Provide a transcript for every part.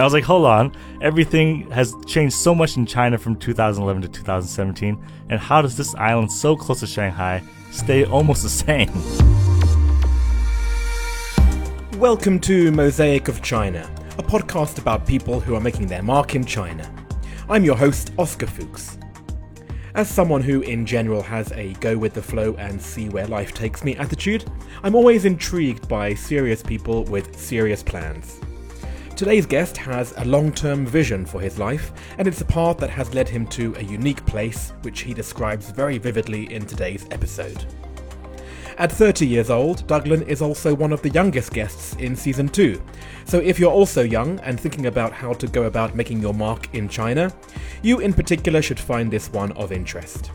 I was like, hold on, everything has changed so much in China from 2011 to 2017, and how does this island so close to Shanghai stay almost the same? Welcome to Mosaic of China, a podcast about people who are making their mark in China. I'm your host, Oscar Fuchs. As someone who, in general, has a go with the flow and see where life takes me attitude, I'm always intrigued by serious people with serious plans. Today's guest has a long term vision for his life, and it's a path that has led him to a unique place, which he describes very vividly in today's episode. At 30 years old, Douglin is also one of the youngest guests in season 2. So if you're also young and thinking about how to go about making your mark in China, you in particular should find this one of interest.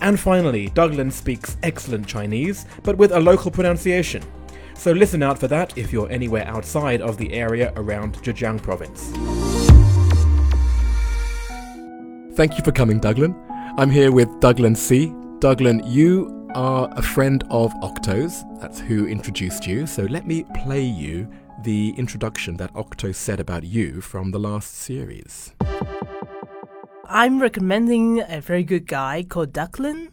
And finally, Douglin speaks excellent Chinese, but with a local pronunciation. So listen out for that if you're anywhere outside of the area around Zhejiang province. Thank you for coming, Douglin. I'm here with Douglin C. Douglin, you are a friend of Octo's. That's who introduced you. So let me play you the introduction that Octo said about you from the last series. I'm recommending a very good guy called Ducklin,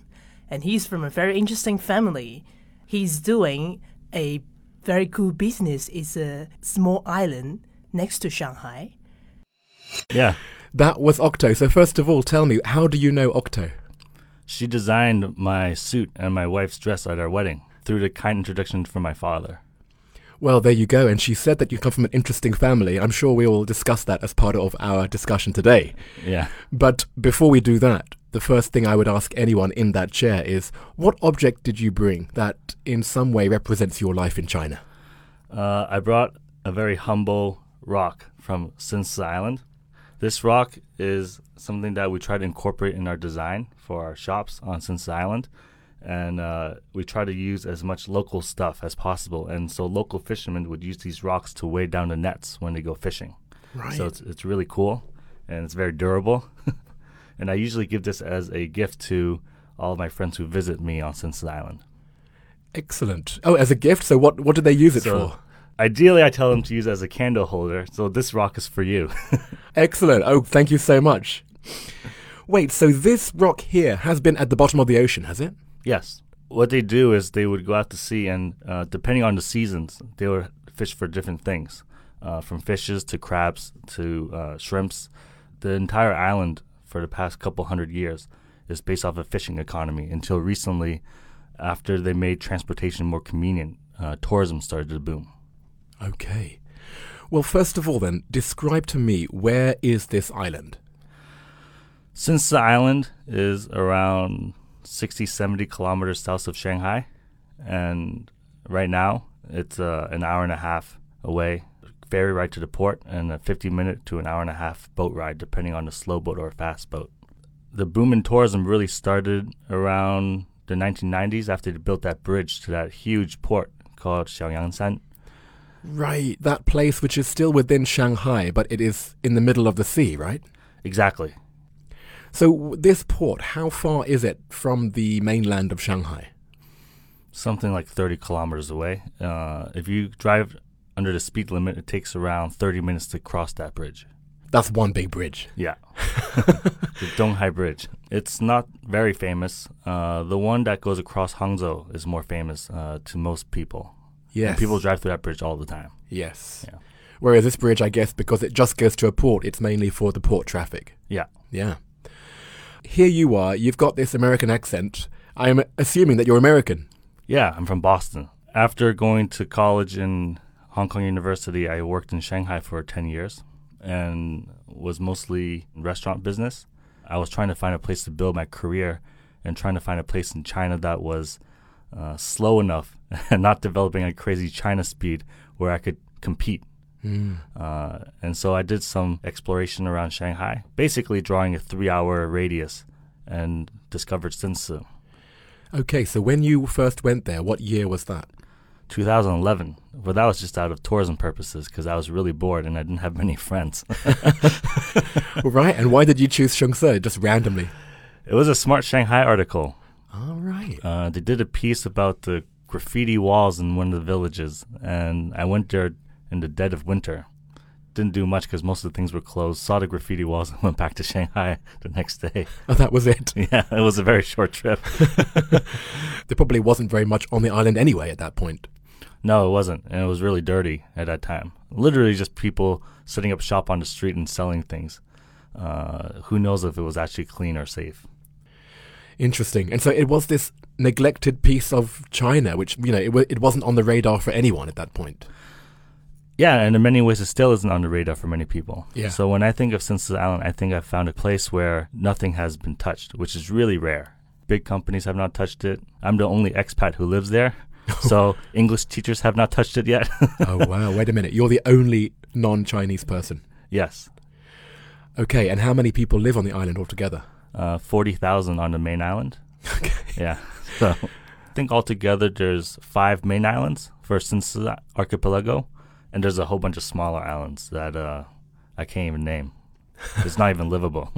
and he's from a very interesting family. He's doing a very cool business. is a small island next to Shanghai. Yeah. That was Octo. So first of all, tell me, how do you know Octo? She designed my suit and my wife's dress at our wedding through the kind introduction from my father. Well, there you go. And she said that you come from an interesting family. I'm sure we will discuss that as part of our discussion today. Yeah. But before we do that, the first thing I would ask anyone in that chair is what object did you bring that in some way represents your life in China? Uh, I brought a very humble rock from Sinsi Island. This rock is something that we try to incorporate in our design for our shops on Sinsi Island. And uh, we try to use as much local stuff as possible. And so local fishermen would use these rocks to weigh down the nets when they go fishing. Right. So it's, it's really cool and it's very durable. and I usually give this as a gift to all of my friends who visit me on Sinsi Island. Excellent. Oh, as a gift? So what, what did they use it So- for? Ideally, I tell them to use it as a candle holder. So this rock is for you. Excellent. Oh, thank you so much. Wait, so this rock here has been at the bottom of the ocean, has it? Yes. What they do is they would go out to sea, and uh, depending on the seasons, they would fish for different things, uh, from fishes to crabs to uh, shrimps. The entire island for the past couple hundred years is based off a fishing economy until recently, after they made transportation more convenient, uh, tourism started to boom. Okay. Well, first of all, then, describe to me where is this island? Since the island is around 60, 70 kilometers south of Shanghai, and right now it's uh, an hour and a half away, ferry ride to the port, and a 50 minute to an hour and a half boat ride, depending on the slow boat or a fast boat. The boom in tourism really started around the 1990s after they built that bridge to that huge port called Xiaoyangshan. Right, that place which is still within Shanghai, but it is in the middle of the sea, right? Exactly. So, this port, how far is it from the mainland of Shanghai? something like 30 kilometers away. Uh, if you drive under the speed limit, it takes around 30 minutes to cross that bridge. That's one big bridge. Yeah. the Donghai Bridge. It's not very famous. Uh, the one that goes across Hangzhou is more famous uh, to most people. Yes. And people drive through that bridge all the time. Yes. Yeah. Whereas this bridge, I guess, because it just goes to a port, it's mainly for the port traffic. Yeah. Yeah. Here you are, you've got this American accent. I'm assuming that you're American. Yeah, I'm from Boston. After going to college in Hong Kong University, I worked in Shanghai for 10 years and was mostly in restaurant business. I was trying to find a place to build my career and trying to find a place in China that was uh, slow enough and not developing a crazy China speed where I could compete. Uh, and so I did some exploration around Shanghai, basically drawing a three hour radius and discovered Sinsu. Okay, so when you first went there, what year was that? 2011, but that was just out of tourism purposes because I was really bored and I didn't have many friends. right, and why did you choose Shengse just randomly? it was a Smart Shanghai article. All right. Uh, they did a piece about the graffiti walls in one of the villages, and I went there in the dead of winter didn't do much because most of the things were closed. Saw the graffiti walls and went back to Shanghai the next day. Oh, that was it. Yeah, it was a very short trip. there probably wasn't very much on the island anyway at that point. No, it wasn't. And it was really dirty at that time. Literally just people setting up shop on the street and selling things. Uh, who knows if it was actually clean or safe? Interesting. And so it was this neglected piece of China, which, you know, it, w- it wasn't on the radar for anyone at that point. Yeah, and in many ways, it still isn't on the radar for many people. Yeah. So when I think of Sinsel Island, I think I've found a place where nothing has been touched, which is really rare. Big companies have not touched it. I'm the only expat who lives there. so English teachers have not touched it yet. oh, wow. Wait a minute. You're the only non Chinese person. yes. Okay. And how many people live on the island altogether? Uh, 40,000 on the main island. Okay. Yeah. So I think altogether there's five main islands for Sinsel Archipelago, and there's a whole bunch of smaller islands that uh, I can't even name. It's not even livable.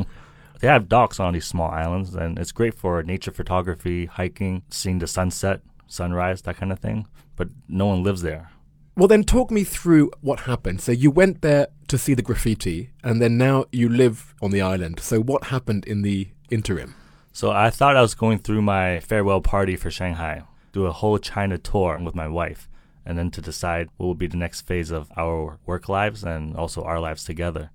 they have docks on these small islands, and it's great for nature photography, hiking, seeing the sunset, sunrise, that kind of thing. But no one lives there. Well, then talk me through what happened. So you went there to see the graffiti, and then now you live on the island. So what happened in the interim? So I thought I was going through my farewell party for Shanghai, do a whole China tour with my wife, and then to decide what would be the next phase of our work lives and also our lives together.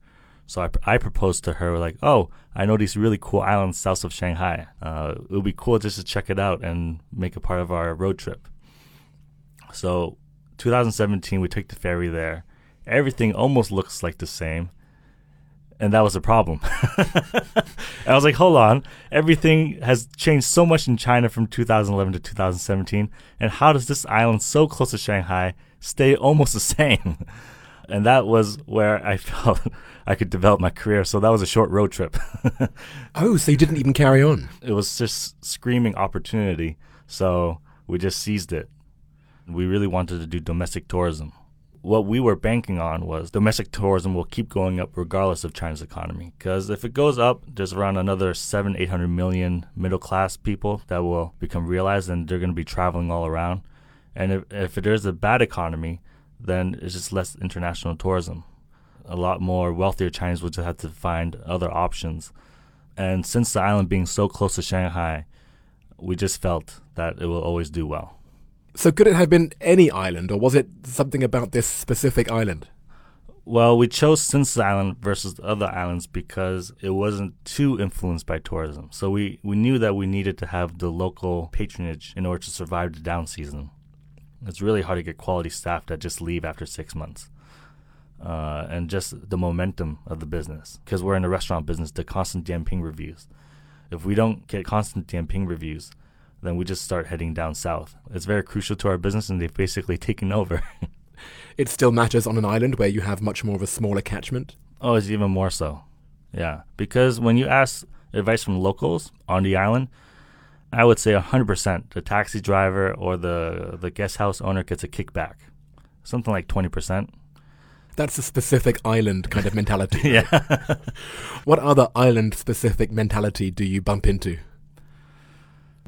So I, I proposed to her like, oh, I know these really cool islands south of Shanghai. Uh, it would be cool just to check it out and make it part of our road trip. So 2017, we took the ferry there. Everything almost looks like the same. And that was a problem. I was like, hold on. Everything has changed so much in China from 2011 to 2017. And how does this island so close to Shanghai stay almost the same? And that was where I felt I could develop my career. So that was a short road trip. Oh, so you didn't even carry on? it was just screaming opportunity. So we just seized it. We really wanted to do domestic tourism. What we were banking on was domestic tourism will keep going up regardless of China's economy. Because if it goes up, there's around another seven, eight hundred million middle class people that will become realized, and they're going to be traveling all around. And if, if there's a bad economy, then it's just less international tourism. A lot more wealthier Chinese would just have to find other options. And since the island being so close to Shanghai, we just felt that it will always do well. So could it have been any island, or was it something about this specific island? Well, we chose Sinsel Island versus the other islands because it wasn't too influenced by tourism. So we, we knew that we needed to have the local patronage in order to survive the down season. It's really hard to get quality staff that just leave after six months. Uh, and just the momentum of the business. Because we're in the restaurant business, the constant Dianping reviews. If we don't get constant Dianping reviews, then we just start heading down south. It's very crucial to our business, and they've basically taken over. It still matters on an island where you have much more of a smaller catchment. Oh, it's even more so. Yeah. Because when you ask advice from locals on the island, I would say 100% the taxi driver or the, the guest house owner gets a kickback. Something like 20%. That's a specific island kind of mentality. Yeah. What other island specific mentality do you bump into?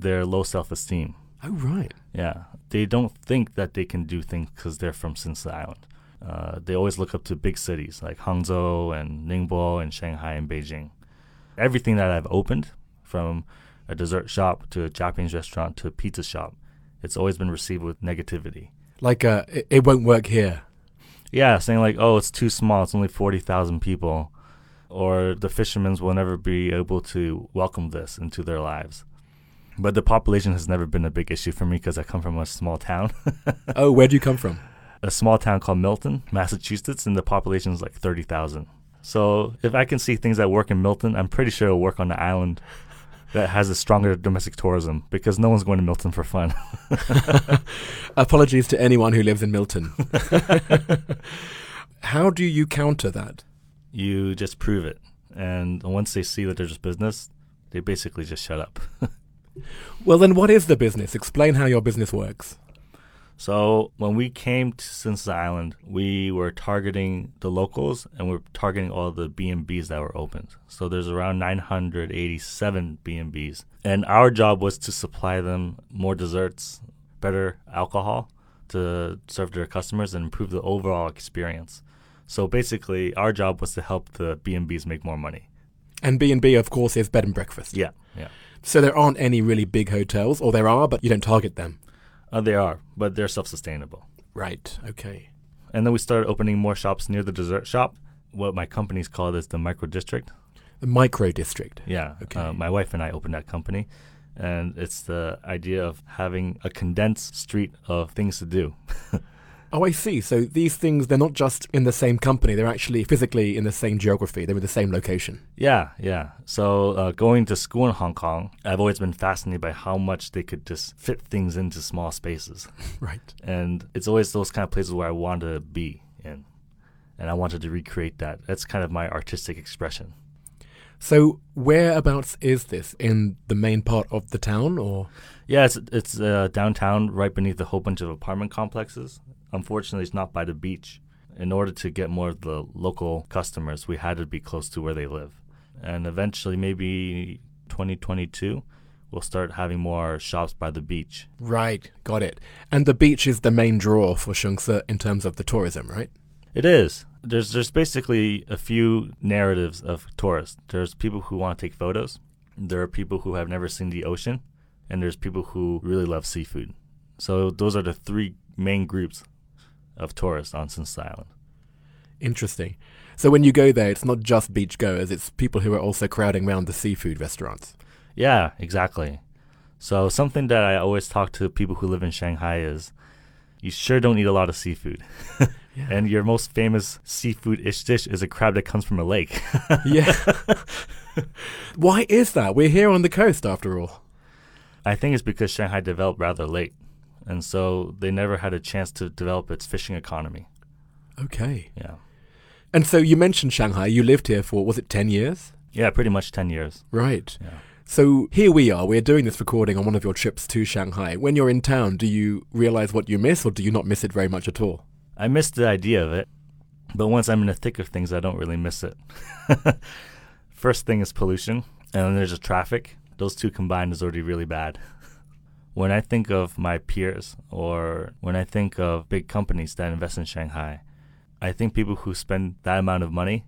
Their low self esteem. Oh, right. Yeah. They don't think that they can do things because they're from Sinsel Island. Uh, they always look up to big cities like Hangzhou and Ningbo and Shanghai and Beijing. Everything that I've opened, from a dessert shop to a Japanese restaurant to a pizza shop, it's always been received with negativity. Like, uh, it, it won't work here. Yeah, saying like, oh, it's too small, it's only 40,000 people, or the fishermen will never be able to welcome this into their lives. But the population has never been a big issue for me because I come from a small town. Oh, where do you come from? a small town called Milton, Massachusetts, and the population is like 30,000. So if I can see things that work in Milton, I'm pretty sure it'll work on the island that has a stronger domestic tourism because no one's going to Milton for fun. Apologies to anyone who lives in Milton. How do you counter that? you just prove it. And once they see that there's business, they basically just shut up. Well, then, what is the business? Explain how your business works. So when we came to Sinsel Island, we were targeting the locals and we're targeting all the B&Bs that were opened. So there's around 987 B&Bs. And our job was to supply them more desserts, better alcohol to serve their customers and improve the overall experience. So basically, our job was to help the B&Bs make more money. And B&B, of course, is bed and breakfast. Yeah, yeah. So there aren't any really big hotels, or there are, but you don't target them. Uh, they are, but they're self-sustainable. Right, okay. And then we started opening more shops near the dessert shop. What my company's called is the micro district. The micro district. Yeah. Okay. Uh, my wife and I opened that company, and it's the idea of having a condensed street of things to do. Oh, I see. So these things, they're not just in the same company, they're actually physically in the same geography, they're in the same location. Yeah, yeah. So uh, going to school in Hong Kong, I've always been fascinated by how much they could just fit things into small spaces. Right. and it's always those kind of places where I wanted to be in. And I wanted to recreate that. That's kind of my artistic expression. So whereabouts is this? In the main part of the town, or? Yeah, it's it's uh, downtown, right beneath a whole bunch of apartment complexes. Unfortunately, it's not by the beach. In order to get more of the local customers, we had to be close to where they live. And eventually, maybe 2022, we'll start having more shops by the beach. Right, got it. And the beach is the main draw for Shengse in terms of the tourism, right? It is. There's there's basically a few narratives of tourists. There's people who want to take photos. There are people who have never seen the ocean, and there's people who really love seafood. So those are the three main groups of tourists on Sinsay Island. Interesting. So when you go there, it's not just beach goers, it's people who are also crowding around the seafood restaurants. Yeah, exactly. So something that I always talk to people who live in Shanghai is you sure don't eat a lot of seafood. And your most famous seafood ish dish is a crab that comes from a lake. yeah. Why is that? We're here on the coast after all. I think it's because Shanghai developed rather late. And so they never had a chance to develop its fishing economy. Okay. Yeah. And so you mentioned Shanghai. You lived here for, was it 10 years? Yeah, pretty much 10 years. Right. Yeah. So here we are. We're doing this recording on one of your trips to Shanghai. When you're in town, do you realize what you miss or do you not miss it very much at all? I miss the idea of it, but once I'm in the thick of things, I don't really miss it. First thing is pollution, and then there's the traffic. Those two combined is already really bad. When I think of my peers or when I think of big companies that invest in Shanghai, I think people who spend that amount of money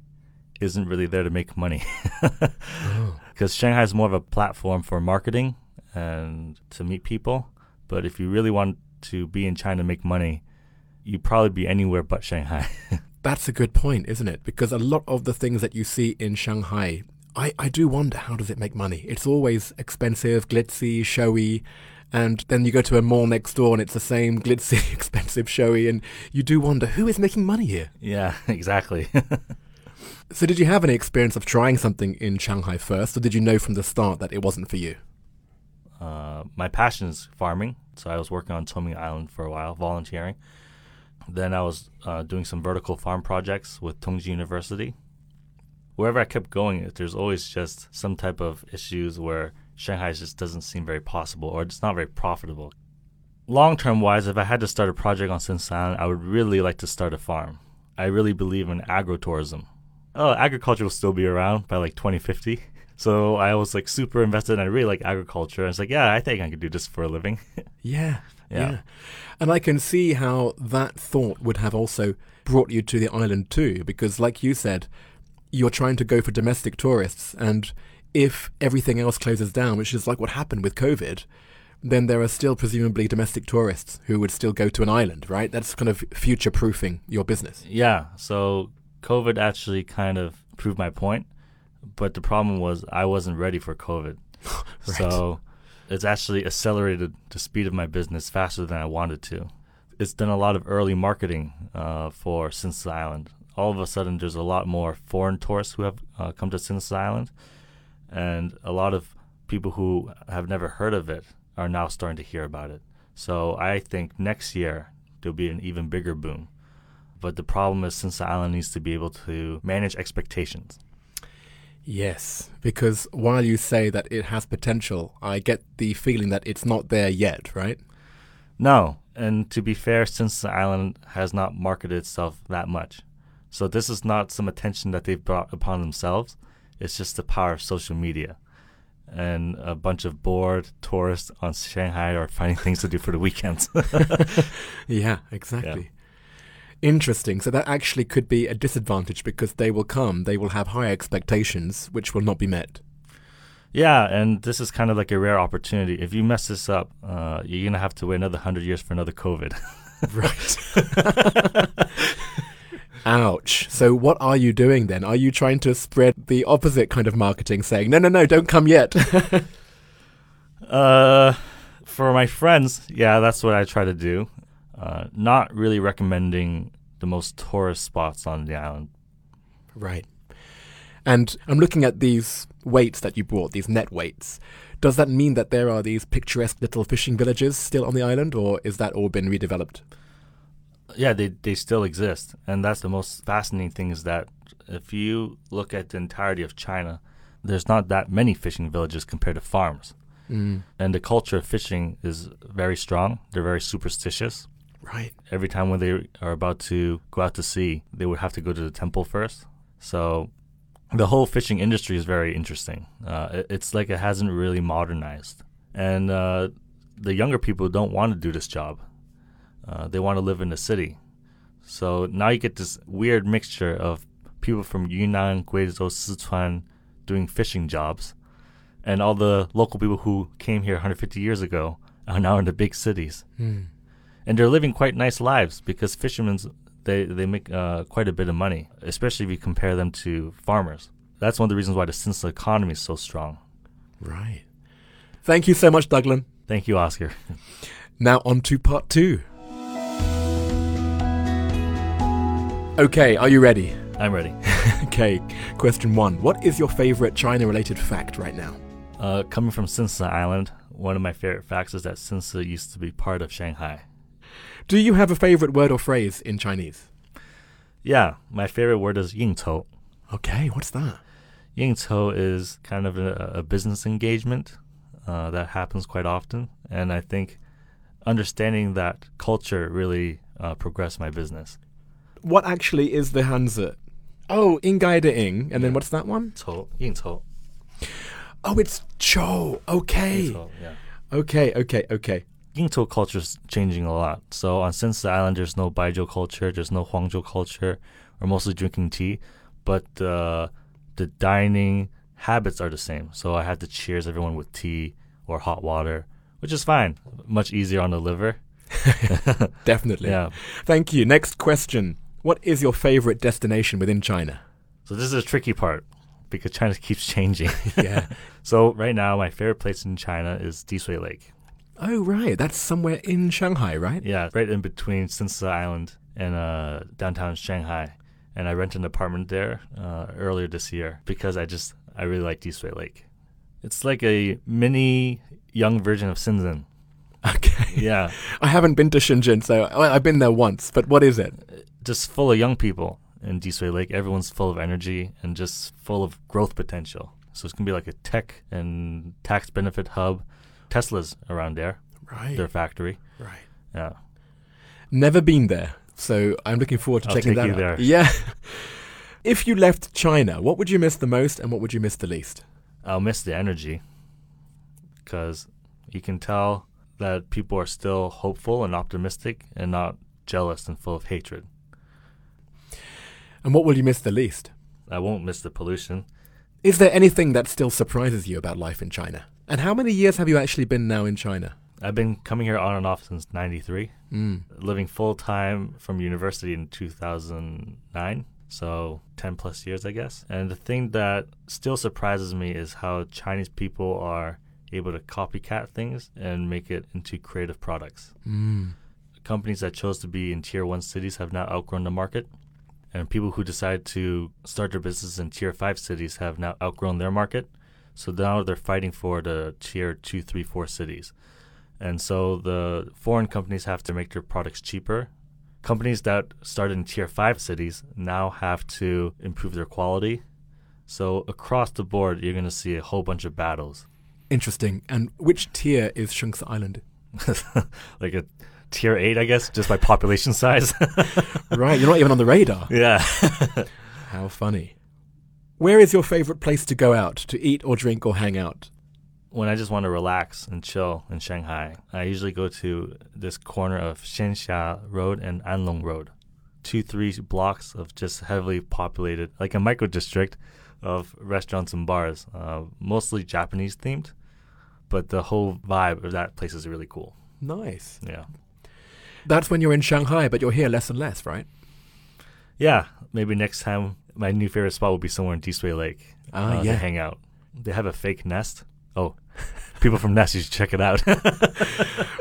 isn't really there to make money. Oh. Because Shanghai is more of a platform for marketing and to meet people. But if you really want to be in China and make money, you'd probably be anywhere but Shanghai. That's a good point, isn't it? Because a lot of the things that you see in Shanghai, I, I do wonder how does it make money? It's always expensive, glitzy, showy, and then you go to a mall next door and it's the same glitzy, expensive, showy, and you do wonder who is making money here. yeah, exactly. So, did you have any experience of trying something in Shanghai first, or did you know from the start that it wasn't for you? uh, my passion is farming, so I was working on Chongming Island for a while, volunteering. Then I was uh, doing some vertical farm projects with Tongji University. Wherever I kept going, there's always just some type of issues where Shanghai just doesn't seem very possible or it's not very profitable. Long term wise, if I had to start a project on Sinsay Island, I would really like to start a farm. I really believe in agrotourism. Oh, agriculture will still be around by like 2050. So I was like super invested and I really like agriculture. I was like, yeah, I think I could do this for a living. Yeah, Yeah. yeah. And I can see how that thought would have also brought you to the island too, because like you said, you're trying to go for domestic tourists, and if everything else closes down, which is like what happened with COVID, then there are still presumably domestic tourists who would still go to an island, right? That's kind of future proofing your business. Yeah, so COVID actually kind of proved my point, but the problem was I wasn't ready for COVID. So it's actually accelerated the speed of my business faster than I wanted to. It's done a lot of early marketing uh, for Sinsay Island. All of a sudden, there's a lot more foreign tourists who have uh, come to Sinsay Island, and a lot of people who have never heard of it are now starting to hear about it. So I think next year there'll be an even bigger boom. But the problem is, since the Island needs to be able to manage expectations. Yes, because while you say that it has potential, I get the feeling that it's not there yet, right? No, and to be fair, since the Island has not marketed itself that much. So this is not some attention that they've brought upon themselves. It's just the power of social media. And a bunch of bored tourists on Shanghai are finding things to do for the weekends. Yeah, exactly. Interesting. So that actually could be a disadvantage because they will come, they will have high expectations, which will not be met. Yeah, and this is kind of like a rare opportunity. If you mess this up, uh, you're gonna have to wait another hundred years for another COVID. right. Ouch. So what are you doing then? Are you trying to spread the opposite kind of marketing, saying no, no, no, don't come yet? uh, for my friends, yeah, that's what I try to do. Uh, not really recommending the most tourist spots on the island. Right. And I'm looking at these weights that you brought, these net weights. Does that mean that there are these picturesque little fishing villages still on the island, or is that all been redeveloped? Yeah, they, they still exist. And that's the most fascinating thing is that if you look at the entirety of China, there's not that many fishing villages compared to farms. Mm. And the culture of fishing is very strong. They're very superstitious. Right. Every time when they are about to go out to sea, they would have to go to the temple first. So the whole fishing industry is very interesting. Uh, it, it's like it hasn't really modernized, and uh, the younger people don't want to do this job. Uh, they want to live in the city. So now you get this weird mixture of people from Yunnan, Guizhou, Sichuan doing fishing jobs, and all the local people who came here 150 years ago are now in the big cities, Mm. and they're living quite nice lives because fishermen they they make uh, quite a bit of money, especially if you compare them to farmers. That's one of the reasons why the Sinsel economy is so strong. Right. Thank you so much, Douglas. Thank you, Oscar. Now on to part two. Okay, are you ready? I'm ready. Okay, question one. What is your favorite China related fact right now? Uh, coming from Sinsa Island, one of my favorite facts is that Sinsa used to be part of Shanghai. Do you have a favorite word or phrase in Chinese? Yeah, my favorite word is yingchou. Okay, what's that? Yingchou is kind of a, a business engagement uh, that happens quite often, and I think understanding that culture really uh, progressed my business. What actually is the Hanzi? Oh, Ingai de Ing. And then what's that one? tou, yingcou. Oh, it's Cho. Okay. Yeah. Okay, okay, okay. Yingchou culture is changing a lot. So on Sense Island, there's no Baijiu culture, there's no huangjiu culture. We're mostly drinking tea, but uh, the dining habits are the same. So I had to cheers everyone with tea or hot water, which is fine. Much easier on the liver. Definitely. Yeah. Thank you. Next question. What is your favorite destination within China? So this is a tricky part because China keeps changing. Yeah. so right now, my favorite place in China is Dishui Lake. oh, right. That's somewhere in Shanghai, right? Yeah, right in between Sinsa Island and uh, downtown Shanghai. And I rented an apartment there uh, earlier this year because I just I really like Dishui Lake. It's like a mini young version of Shenzhen. Okay. Yeah, I haven't been to Shenzhen, so I've been there once. But what is it? Just full of young people in Dishui Lake. Everyone's full of energy and just full of growth potential. So it's gonna be like a tech and tax benefit hub. Tesla's around there, Right. their factory. Right. Yeah. Never been there, so I'm looking forward to I'll checking that out. there. Yeah. if you left China, what would you miss the most, and what would you miss the least? I'll miss the energy because you can tell that people are still hopeful and optimistic and not jealous and full of hatred. And what will you miss the least? I won't miss the pollution. Is there anything that still surprises you about life in China? And how many years have you actually been now in China? I've been coming here on and off since 93, Mm. living full time from university in 2009. So 10 plus years, I guess. And the thing that still surprises me is how Chinese people are able to copycat things and make it into creative products. Mm. companies that chose to be in tier one cities have now outgrown the market. And people who decide to start their business in tier five cities have now outgrown their market. So now they're fighting for the tier two, three, four cities. And so the foreign companies have to make their products cheaper. Companies that started in tier five cities now have to improve their quality. So across the board, you're going to see a whole bunch of battles. Interesting. And which tier is Shungsa Island? like a tier eight, I guess, just by population size. right, you're not even on the radar. yeah. How funny. Where is your favorite place to go out to eat or drink or hang out? when I just want to relax and chill in Shanghai, I usually go to this corner of Xianxia Road and Anlong Road. two, three blocks of just heavily populated, like a micro district of restaurants and bars, uh, mostly Japanese themed. But the whole vibe of that place is really cool. Nice. Yeah. That's when you're in Shanghai, but you're here less and less, right? Yeah. Maybe next time my new favorite spot will be somewhere in Dishui Lake Ah, uh, yeah. to hang out. They have a fake nest. Oh, people from Nest, you should check it out.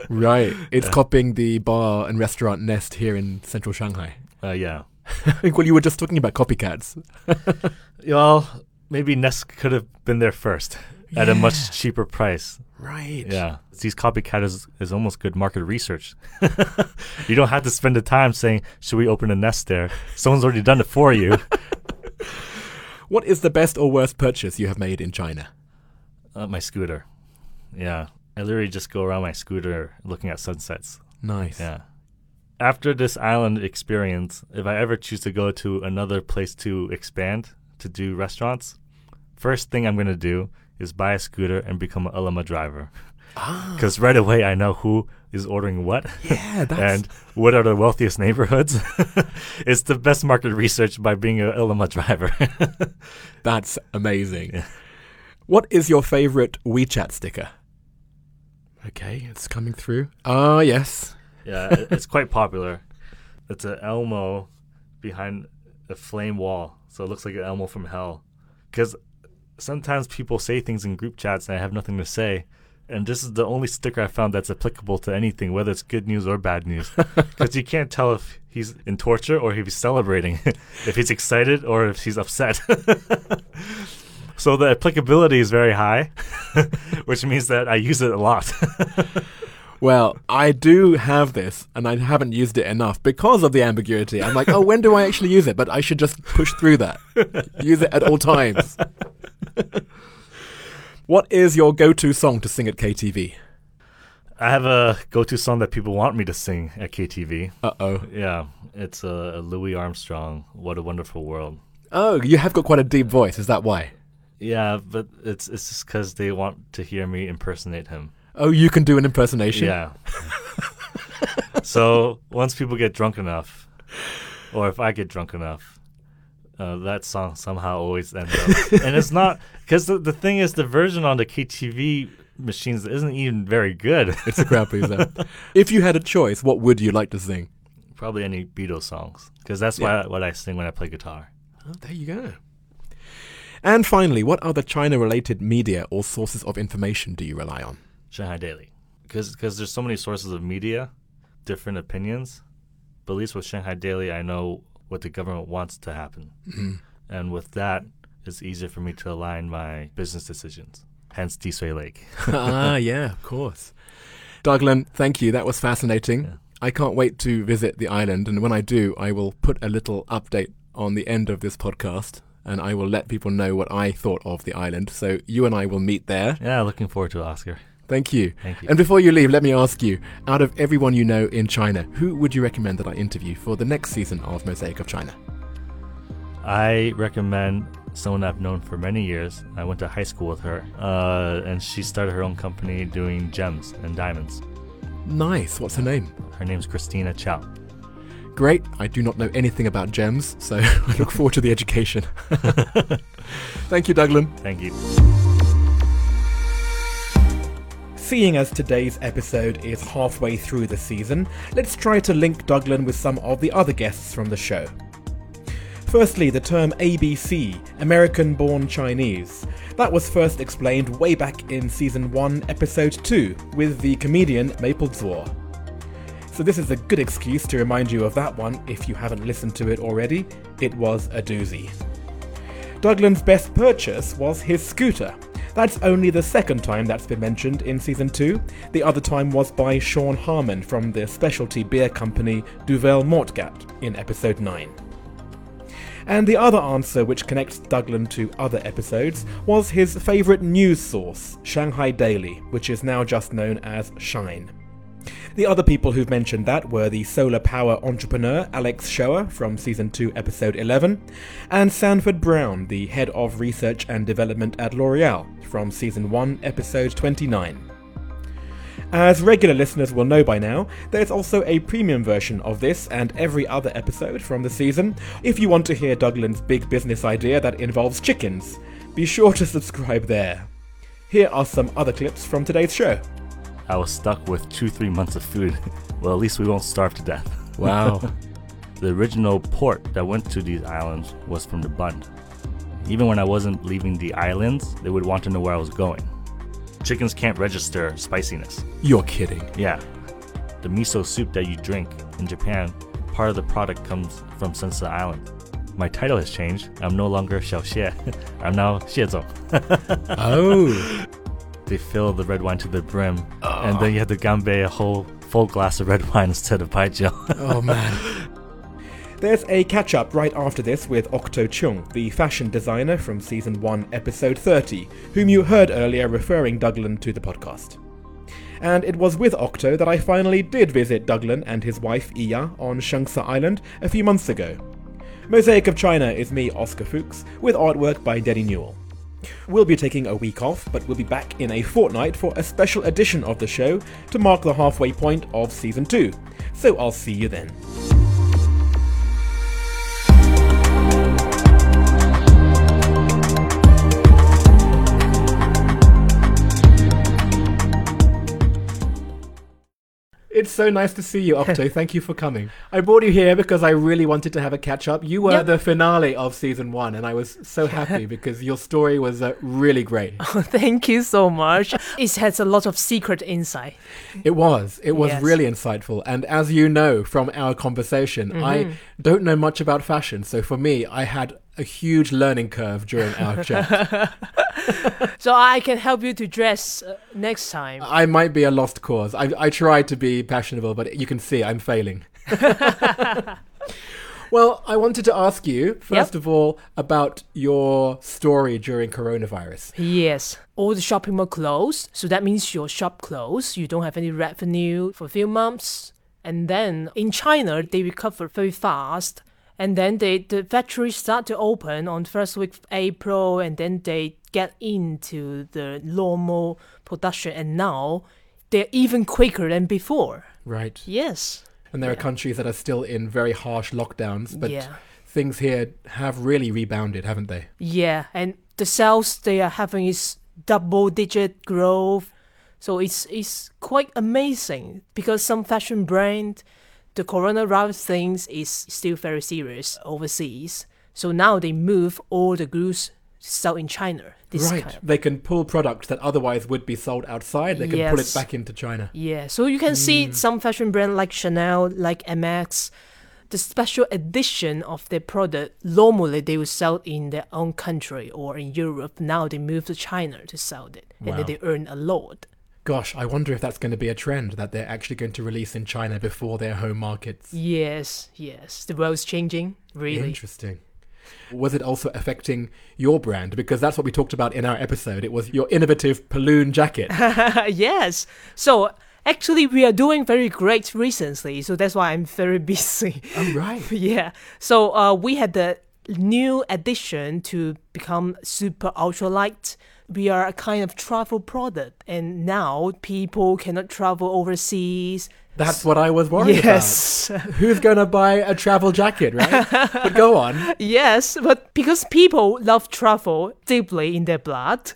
Right. It's copying the bar and restaurant Nest here in central Shanghai. uh, yeah. well, you were just talking about copycats. Well, maybe Nest could have been there first at a much cheaper price. Right. Yeah. These copycat is, is almost good market research. you don't have to spend the time saying, should we open a Nest there? Someone's already done it for you. What is the best or worst purchase you have made in China? uh, my scooter. Yeah. I literally just go around my scooter looking at sunsets. Nice. Yeah. After this island experience, if I ever choose to go to another place to expand to do restaurants, first thing I'm going to do is buy a scooter and become an Ele.me driver. Ah, Because right away I know who is ordering what yeah, that's and what are the wealthiest neighborhoods. it's the best market research by being an Ele.me driver. that's amazing. Yeah. What is your favorite WeChat sticker? Okay, it's coming through. Ah, yes. Yeah, it's quite popular. It's an Elmo behind a flame wall, so it looks like an Elmo from hell. Because sometimes people say things in group chats and I have nothing to say, and this is the only sticker I found that's applicable to anything, whether it's good news or bad news. Because you can't tell if he's in torture or if he's celebrating, if he's excited or if he's upset. so the applicability is very high, which means that I use it a lot. Well, I do have this, and I haven't used it enough because of the ambiguity. I'm like, oh, when do I actually use it? But I should just push through that. use it at all times. what is your go-to song to sing at KTV? I have a go-to song that people want me to sing at KTV. Uh oh. Yeah, it's a, a Louis Armstrong. What a wonderful world. Oh, you have got quite a deep voice. Is that why? Yeah, but it's it's just because they want to hear me impersonate him. Oh, you can do an impersonation. Yeah. so once people get drunk enough, or if I get drunk enough, uh, that song somehow always ends up. and it's not because the, the thing is the version on the KTV machines isn't even very good. It's a crappy pleaser. if you had a choice, what would you like to sing? Probably any Beatles songs because that's why what I sing when I play guitar. Oh, there you go. And finally, what other China-related media or sources of information do you rely on? Shanghai Daily, because there's so many sources of media, different opinions. But at least with Shanghai Daily, I know what the government wants to happen, and with that, it's easier for me to align my business decisions. Hence, Dishui Lake. ah, yeah, of course. Douglas, thank you. That was fascinating. Yeah. I can't wait to visit the island, and when I do, I will put a little update on the end of this podcast, and I will let people know what I thought of the island. So you and I will meet there. Yeah, looking forward to it, Oscar. Thank you. Thank you. And before you leave, let me ask you out of everyone you know in China, who would you recommend that I interview for the next season of Mosaic of China? I recommend someone I've known for many years. I went to high school with her, uh, and she started her own company doing gems and diamonds. Nice. What's her name? Her name's Christina Chow. Great. I do not know anything about gems, so I look forward to the education. Thank you, Douglas. Thank you. Seeing as today's episode is halfway through the season, let's try to link Douglas with some of the other guests from the show. Firstly, the term ABC, American Born Chinese. That was first explained way back in season 1, episode 2, with the comedian Maple Zuo. So, this is a good excuse to remind you of that one if you haven't listened to it already. It was a doozy. Douglas' best purchase was his scooter. That's only the second time that's been mentioned in season 2. The other time was by Sean Harmon from the specialty beer company Duvel Moortgat in episode 9. And the other answer which connects Douglas to other episodes was his favourite news source, Shanghai Daily, which is now just known as Shine. The other people who've mentioned that were the solar power entrepreneur Alex Shower from season 2, episode 11, and Sanford Brown, the head of research and development at L'Oreal from season 1, episode 29. As regular listeners will know by now, there's also a premium version of this and every other episode from the season if you want to hear Douglin's big business idea that involves chickens. Be sure to subscribe there. Here are some other clips from today's show. I was stuck with two, three months of food. well, at least we won't starve to death. Wow. the original port that went to these islands was from the Bund. Even when I wasn't leaving the islands, they would want to know where I was going. Chickens can't register spiciness. You're kidding. Yeah. The miso soup that you drink in Japan, part of the product comes from Sensa Island. My title has changed. I'm no longer Xiao Xie. I'm now Xiezong. Oh. They fill the red wine to the brim, oh. and then you have to ganbei a whole full glass of red wine instead of baijiu. oh man. There's a catch up right after this with Octo Chung, the fashion designer from season 1, episode 30, whom you heard earlier referring Douglin to the podcast. And it was with Octo that I finally did visit Douglin and his wife Iya on Shengsa Island a few months ago. Mosaic of China is me, Oscar Fuchs, with artwork by Denny Newell. We'll be taking a week off, but we'll be back in a fortnight for a special edition of the show to mark the halfway point of season 2. So I'll see you then. It's so nice to see you, Octo. Thank you for coming. I brought you here because I really wanted to have a catch up. You were Yep. the finale of season one, and I was so happy because your story was uh, really great. Thank you so much. it has a lot of secret insight. It was. It was Yes. really insightful. And as you know from our conversation, I don't know much about fashion. So for me, I had a huge learning curve during our chat. So I can help you to dress uh, next time. I might be a lost cause. I, I tried to be passionable, but you can see I'm failing. well, I wanted to ask you, first of all, about your story during coronavirus. Yes, all the shopping mall closed, so that means your shop closed. You don't have any revenue for a few months, and then in China they recover very fast, and then they the factories start to open on first week of April, and then they get into the normal production, and now they're even quicker than before. Right. Yes. And there are countries that are still in very harsh lockdowns, but yeah. things here have really rebounded, haven't they? Yeah, and the sales they are having is double digit growth. So it's it's quite amazing because some fashion brand the coronavirus things is still very serious overseas. So now they move all the goods sell in China. Right. kind They can pull products that otherwise would be sold outside, they can pull it back into China. Yeah, so you can see mm. some fashion brand like Chanel, like MX, the special edition of their product. Normally they would sell in their own country or in Europe. Now they move to China to sell it, and Wow. then they earn a lot. Gosh, I wonder if that's going to be a trend that they're actually going to release in China before their home markets. Yes, yes, the world's changing. Really. Interesting. Was it also affecting your brand? Because that's what we talked about in our episode. It was your innovative balloon jacket. yes. So actually, we are doing very great recently. So that's why I'm very busy. oh, right. yeah. So uh, we had the new addition to become super ultra light. We are a kind of travel product, and now people cannot travel overseas. That's what I was worried Yes, about. Who's going to buy a travel jacket, right? but go on. yes, but because people love travel deeply in their blood,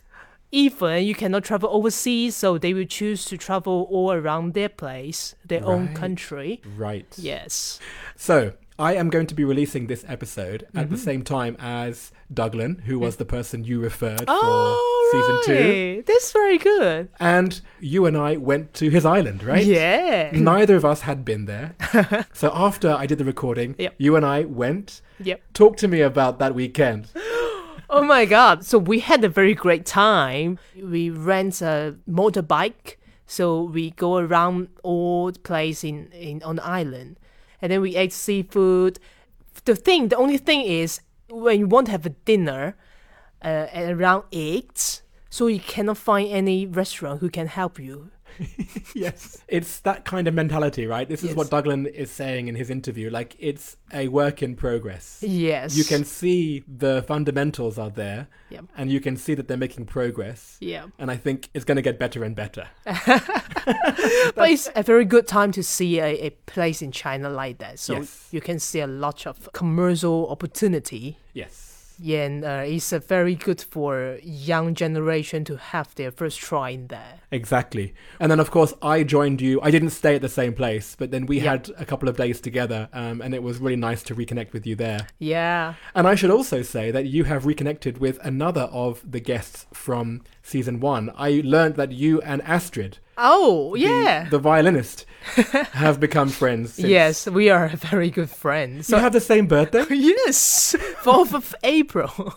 even you cannot travel overseas, so they will choose to travel all around their place, their own country. Right. Yes. So, I am going to be releasing this episode at Mm-hmm. the same time as Douglin, who was the person you referred Oh, for season two. right. That's very good. And you and I went to his island, right? Yeah. Neither of us had been there. so after I did the recording, Yep. you and I went. Yep. Talk to me about that weekend. Oh my god. So we had a very great time. We rent a motorbike. So we go around all the place in, in on the island. And then we ate seafood. The thing, the only thing is when you want to have a dinner uh, at around eight, so you cannot find any restaurant who can help you. yes. It's that kind of mentality, right? This is Yes. what Douglin is saying in his interview. Like, it's a work in progress. Yes. You can see the fundamentals are there, Yep. and you can see that they're making progress. Yeah. And I think it's going to get better and better. But it's a very good time to see a, a place in China like that. So Yes. you can see a lot of commercial opportunity. Yes. Yeah, and uh, it's uh, very good for young generation to have their first try in there. Exactly. And then, of course, I joined you. I didn't stay at the same place, but then we Yeah. had a couple of days together, um, and it was really nice to reconnect with you there. Yeah. And I should also say that you have reconnected with another of the guests from season one. I learned that you and Astrid, Oh, yeah. the, violinist, have become friends. Since. Yes, we are very good friends. You have the same birthday? yes, 4th of April.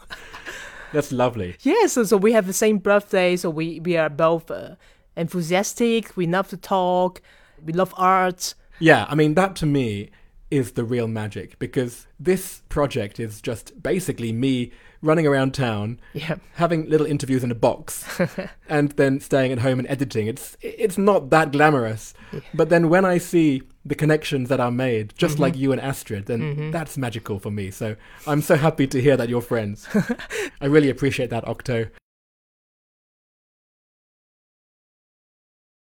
That's lovely. yes, so, so we have the same birthday, so we, we are both uh, enthusiastic, we love to talk, we love art. Yeah, I mean, that to me is the real magic because this project is just basically me running around town Yeah. having little interviews in a box and then staying at home and editing it's it's not that glamorous but then when i see the connections that are made just like mm-hmm. you and astrid then mm-hmm. that's magical for me. So i'm so happy to hear that you're friends. I really appreciate that octo